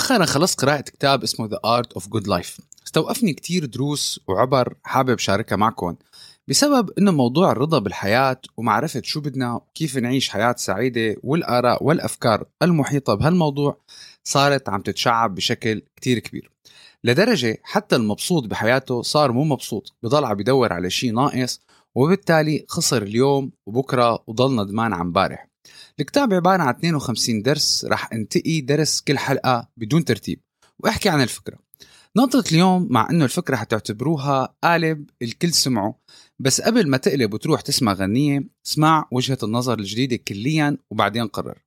مؤخرا خلصت قراءة كتاب اسمه The Art of Good Life. استوقفني كتير دروس وعبر حابب شاركها معكم بسبب إنه موضوع الرضا بالحياة ومعرفة شو بدنا وكيف نعيش حياة سعيدة والآراء والأفكار المحيطة بهالموضوع صارت عم تتشعب بشكل كتير كبير. لدرجة حتى المبسوط بحياته صار مو مبسوط بضل عم بدور على شيء ناقص وبالتالي خسر اليوم وبكرة وضل ندمان عن امبارح الكتاب عبارة عن 52 درس رح انتقي درس كل حلقة بدون ترتيب وأحكي عن الفكرة. نقطة اليوم مع إنه الفكرة حتعتبروها قالب الكل سمعه بس قبل ما تقلب وتروح تسمع غنية اسمع وجهة النظر الجديدة كليا وبعدين قرر.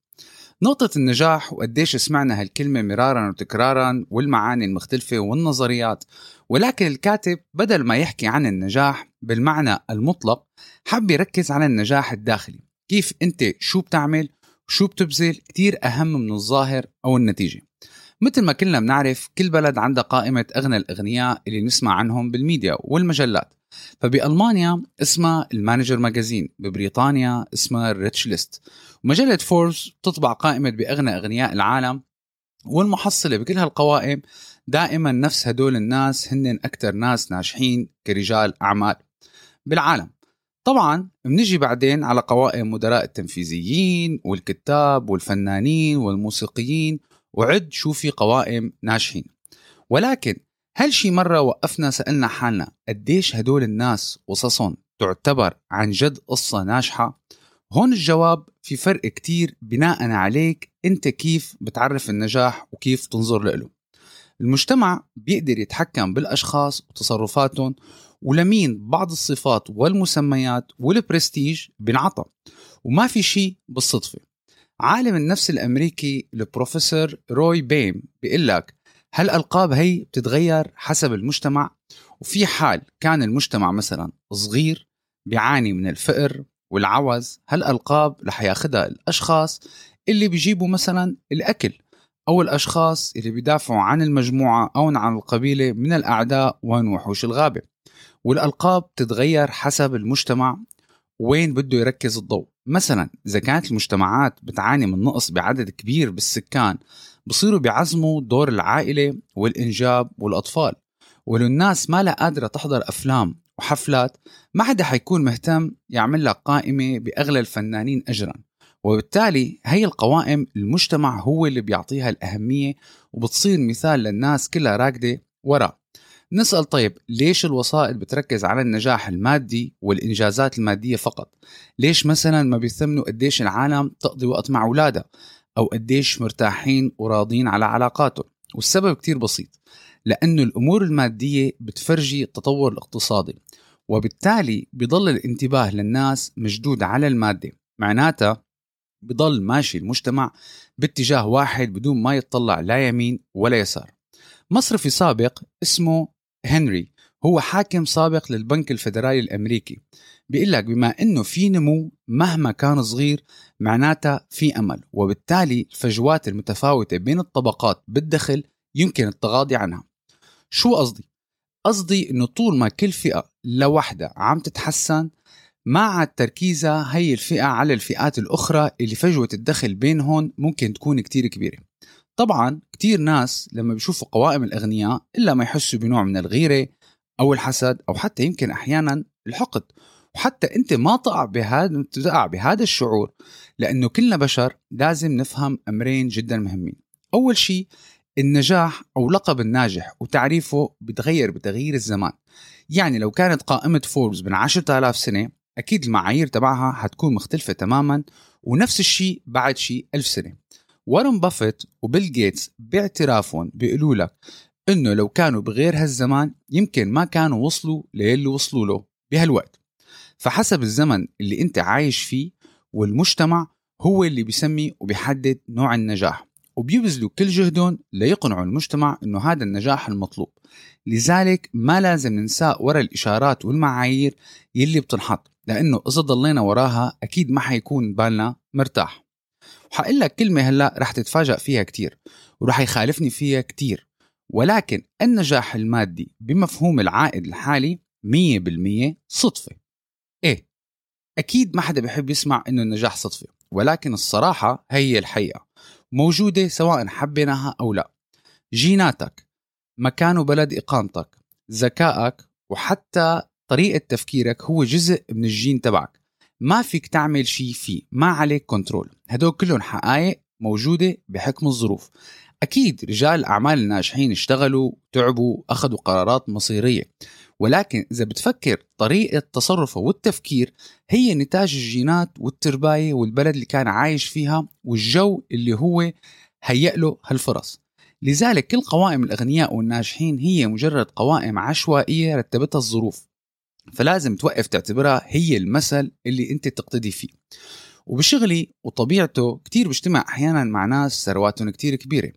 نقطة النجاح وقديش سمعنا هالكلمة مرارا وتكرارا والمعاني المختلفة والنظريات ولكن الكاتب بدل ما يحكي عن النجاح بالمعنى المطلق حب يركز على النجاح الداخلي. كيف انت شو بتعمل وشو بتبذل كتير أهم من الظاهر أو النتيجة. مثل ما كلنا بنعرف كل بلد عندها قائمة أغنى الأغنياء اللي نسمع عنهم بالميديا والمجلات. فبألمانيا اسمها ال Manager Magazin ببريطانيا اسمها ال Rich List ومجلة فوربس بتطبع قائمة بأغنى أغنياء العالم والمحصلة بكل هالقوائم. دائما نفس هدول الناس هن أكثر ناس ناجحين كرجال أعمال بالعالم. طبعا بنجي بعدين على قوائم مدراء التنفيذيين والكتاب والفنانين والموسيقيين وعد شو في قوائم ناجحين ولكن هل شي مرة وقفنا سألنا حالنا قديش هدول الناس قصصهم تعتبر عن جد قصة ناجحة؟ هون الجواب في فرق كتير بناء عليك أنت كيف بتعرف النجاح وكيف تنظر له المجتمع بيقدر يتحكم بالأشخاص وتصرفاتهم ولمين بعض الصفات والمسميات والبرستيج بنعطى. وما في شيء بالصدفة. عالم النفس الأمريكي البروفيسور روي بيم بيقول لك هالألقاب هي بتتغير حسب المجتمع وفي حال كان المجتمع مثلا صغير بيعاني من الفقر والعوز هالألقاب رح ياخدها الأشخاص اللي بيجيبوا مثلا الأكل أو الأشخاص اللي بيدافعوا عن المجموعة أو عن القبيلة من الأعداء وحوش الغابة. والألقاب تتغير حسب المجتمع وين بده يركز الضوء. مثلا إذا كانت المجتمعات بتعاني من نقص بعدد كبير بالسكان بصيروا بيعزموا دور العائلة والإنجاب والأطفال. ولو الناس ما لا قادرة تحضر أفلام وحفلات ما حدا حيكون مهتم يعمل لك قائمة بأغلى الفنانين أجرا. وبالتالي هي القوائم المجتمع هو اللي بيعطيها الأهمية وبتصير مثال للناس كلها راكدة وراه نسأل طيب ليش الوسائط بتركز على النجاح المادي والإنجازات المادية فقط؟ ليش مثلا ما بيثمنوا قديش العالم تقضي وقت مع أولادها؟ أو قديش مرتاحين وراضين على علاقاتهم؟ والسبب كتير بسيط لأنه الأمور المادية بتفرجي التطور الاقتصادي وبالتالي بضل الانتباه للناس مشدود على المادة معناتها بضل ماشي المجتمع باتجاه واحد بدون ما يتطلع لا يمين ولا يسار مصرفي سابق اسمه هنري هو حاكم سابق للبنك الفدرالي الأمريكي بيقول لك بما إنه في نمو مهما كان صغير معناتها في أمل وبالتالي الفجوات المتفاوتة بين الطبقات بالدخل يمكن التغاضي عنها. شو قصدي؟ قصدي إنه طول ما كل فئة لوحدها عم تتحسن ما عاد تركيزها هي الفئة على الفئات الأخرى اللي فجوة الدخل بينهم ممكن تكون كتير كبيرة. طبعا كتير ناس لما بيشوفوا قوائم الأغنياء إلا ما يحسوا بنوع من الغيرة أو الحسد أو حتى يمكن أحيانا الحقد. وحتى أنت ما تقع بهذا تقع بهذا الشعور لأنه كلنا بشر لازم نفهم أمرين جدا مهمين. أول شيء النجاح أو لقب الناجح وتعريفه بتغير بتغيير الزمان. يعني لو كانت قائمة فوربس من 10000 سنة أكيد المعايير تبعها حتكون مختلفة تماما ونفس الشيء بعد شيء ألف سنة. وارن بافيت وبيل جيتس باعترافهم بيقولوا لك إنه لو كانوا بغير هالزمان يمكن ما كانوا وصلوا للي وصلوا له بهالوقت. فحسب الزمن اللي أنت عايش فيه والمجتمع هو اللي بيسمي وبيحدد نوع النجاح. وبيبذلوا كل جهدهم ليقنعوا المجتمع إنه هذا النجاح المطلوب. لذلك ما لازم ننسى ورا الإشارات والمعايير يلي بتنحط لأنه إذا ضلينا وراها أكيد ما حيكون بالنا مرتاح. وحقول لك كلمة هلا رح تتفاجأ فيها كتير ورح يخالفني فيها كتير. ولكن النجاح المادي بمفهوم العائد الحالي 100% صدفة. إيه أكيد ما حدا بيحب يسمع إنه النجاح صدفة ولكن الصراحة هي الحقيقة. موجودة سواء حبيناها أو لا. جيناتك مكان وبلد إقامتك ذكائك وحتى طريقة تفكيرك هو جزء من الجين تبعك. ما فيك تعمل شيء فيه ما عليك كنترول هدول كلهم حقائق موجودة بحكم الظروف. أكيد رجال الأعمال الناجحين اشتغلوا تعبوا أخذوا قرارات مصيرية. ولكن إذا بتفكر طريقة تصرفه والتفكير هي نتاج الجينات والترباية والبلد اللي كان عايش فيها والجو اللي هو هيأ له هالفرص. لذلك كل قوائم الأغنياء والناجحين هي مجرد قوائم عشوائية رتبتها الظروف. فلازم توقف تعتبرها هي المثل اللي انت تقتدي فيه. وبشغلي وطبيعته كتير بجتمع أحيانا مع ناس ثرواتهم كتير كبيرة.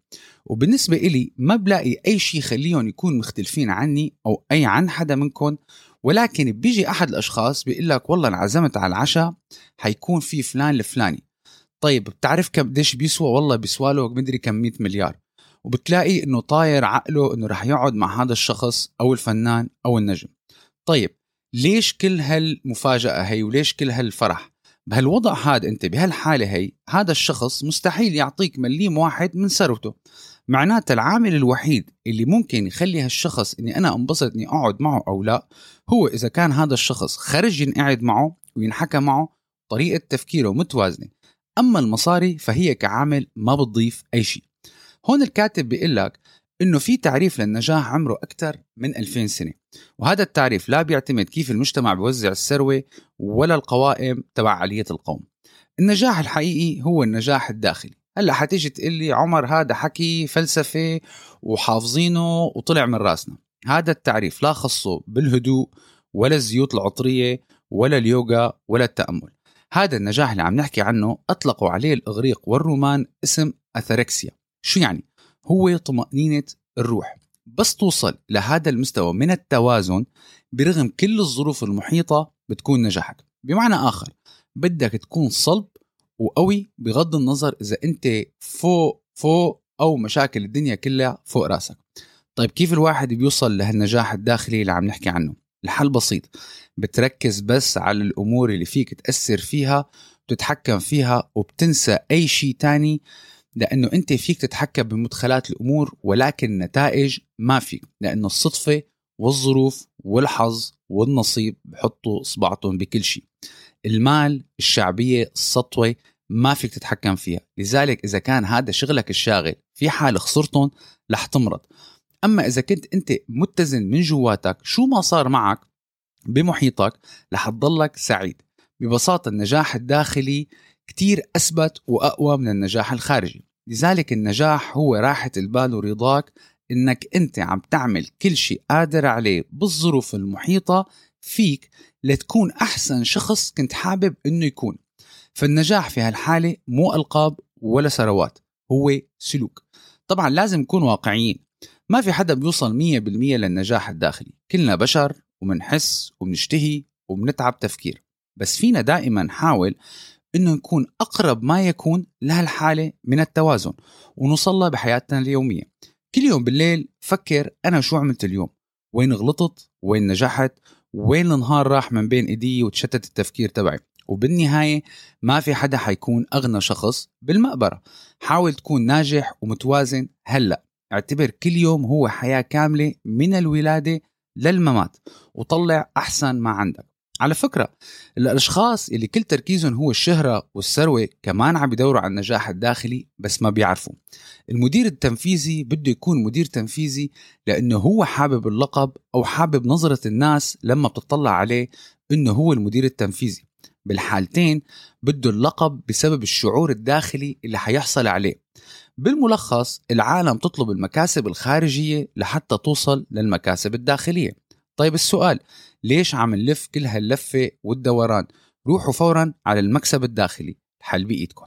وبالنسبة إلي ما بلاقي أي شيء يخليهم يكون مختلفين عني أو أي عن حدا منكم ولكن بيجي أحد الأشخاص بيقول لك والله انعزمت على العشاء حيكون في فلان الفلاني. طيب بتعرف قديش بيسوى؟ والله بيسوى له مدري كم 100 مليار. وبتلاقي إنه طاير عقله إنه رح يقعد مع هذا الشخص أو الفنان أو النجم. طيب ليش كل هالمفاجأة هي وليش كل هالفرح؟ بهالوضع هذا أنت بهالحالة هي هذا الشخص مستحيل يعطيك مليم واحد من ثروته معناته العامل الوحيد اللي ممكن يخلي هالشخص إني أنا أنبسط إني أقعد معه أو لا هو إذا كان هذا الشخص خرج ينقعد معه وينحكى معه طريقة تفكيره متوازنة. أما المصاري فهي كعامل ما بتضيف أي شيء. هون الكاتب بيقول لك إنه في تعريف للنجاح عمره أكثر من 2000 سنة. وهذا التعريف لا بيعتمد كيف المجتمع بيوزع الثروة ولا القوائم تبع عالية القوم. النجاح الحقيقي هو النجاح الداخلي. هلأ حتيجي تقول لي عمر هذا حكي فلسفة وحافظينه وطلع من راسنا. هذا التعريف لا خصه بالهدوء ولا الزيوت العطرية ولا اليوغا ولا التأمل. هذا النجاح اللي عم نحكي عنه أطلقوا عليه الإغريق والرومان اسم اثركسيا شو يعني؟ هو طمأنينة الروح. بس توصل لهذا المستوى من التوازن برغم كل الظروف المحيطة بتكون نجحت بمعنى آخر بدك تكون صلب وقوي بغض النظر إذا أنت فوق فوق أو مشاكل الدنيا كلها فوق رأسك. طيب كيف الواحد بيوصل لهالنجاح الداخلي اللي عم نحكي عنه؟ الحل بسيط. بتركز بس على الأمور اللي فيك تأثر فيها بتتحكم فيها وبتنسى أي شيء تاني لأنه أنت فيك تتحكم بمدخلات الأمور ولكن النتائج ما فيك لأنه الصدفة والظروف والحظ والنصيب بحطوا اصبعتهم بكل شيء. المال الشعبية السطوة ما فيك تتحكم فيها. لذلك إذا كان هذا شغلك الشاغل في حال خسرتهم رح تمرض. أما إذا كنت أنت متزن من جواتك شو ما صار معك بمحيطك رح تضلك سعيد. ببساطة النجاح الداخلي كتير أثبت وأقوى من النجاح الخارجي. لذلك النجاح هو راحة البال ورضاك إنك أنت عم تعمل كل شيء قادر عليه بالظروف المحيطة فيك لتكون أحسن شخص كنت حابب إنه يكون. فالنجاح في هالحالة مو ألقاب ولا ثروات هو سلوك. طبعا لازم نكون واقعيين. ما في حدا بيوصل 100% للنجاح الداخلي. كلنا بشر ومنحس ومنشتهي وبنتعب تفكير. بس فينا دائما نحاول إنه نكون أقرب ما يكون لهالحالة من التوازن ونوصلها بحياتنا اليومية. كل يوم بالليل فكر أنا شو عملت اليوم؟ وين غلطت؟ وين نجحت؟ وين النهار راح من بين إيدي وتشتت التفكير تبعي؟ وبالنهاية ما في حدا حيكون أغنى شخص بالمقبرة. حاول تكون ناجح ومتوازن هلأ. اعتبر كل يوم هو حياة كاملة من الولادة للممات وطلع أحسن ما عندك. على فكرة الأشخاص اللي كل تركيزهم هو الشهرة والثروة كمان عم يدوروا على النجاح الداخلي بس ما بيعرفوا. المدير التنفيذي بده يكون مدير تنفيذي لأنه هو حابب اللقب أو حابب نظرة الناس لما بتطلع عليه أنه هو المدير التنفيذي. بالحالتين بده اللقب بسبب الشعور الداخلي اللي حيحصل عليه. بالملخص العالم تطلب المكاسب الخارجية لحتى توصل للمكاسب الداخلية. طيب السؤال ليش عم نلف كل هاللفة والدوران؟ روحوا فورا على المكسب الداخلي الحل بإيدكم.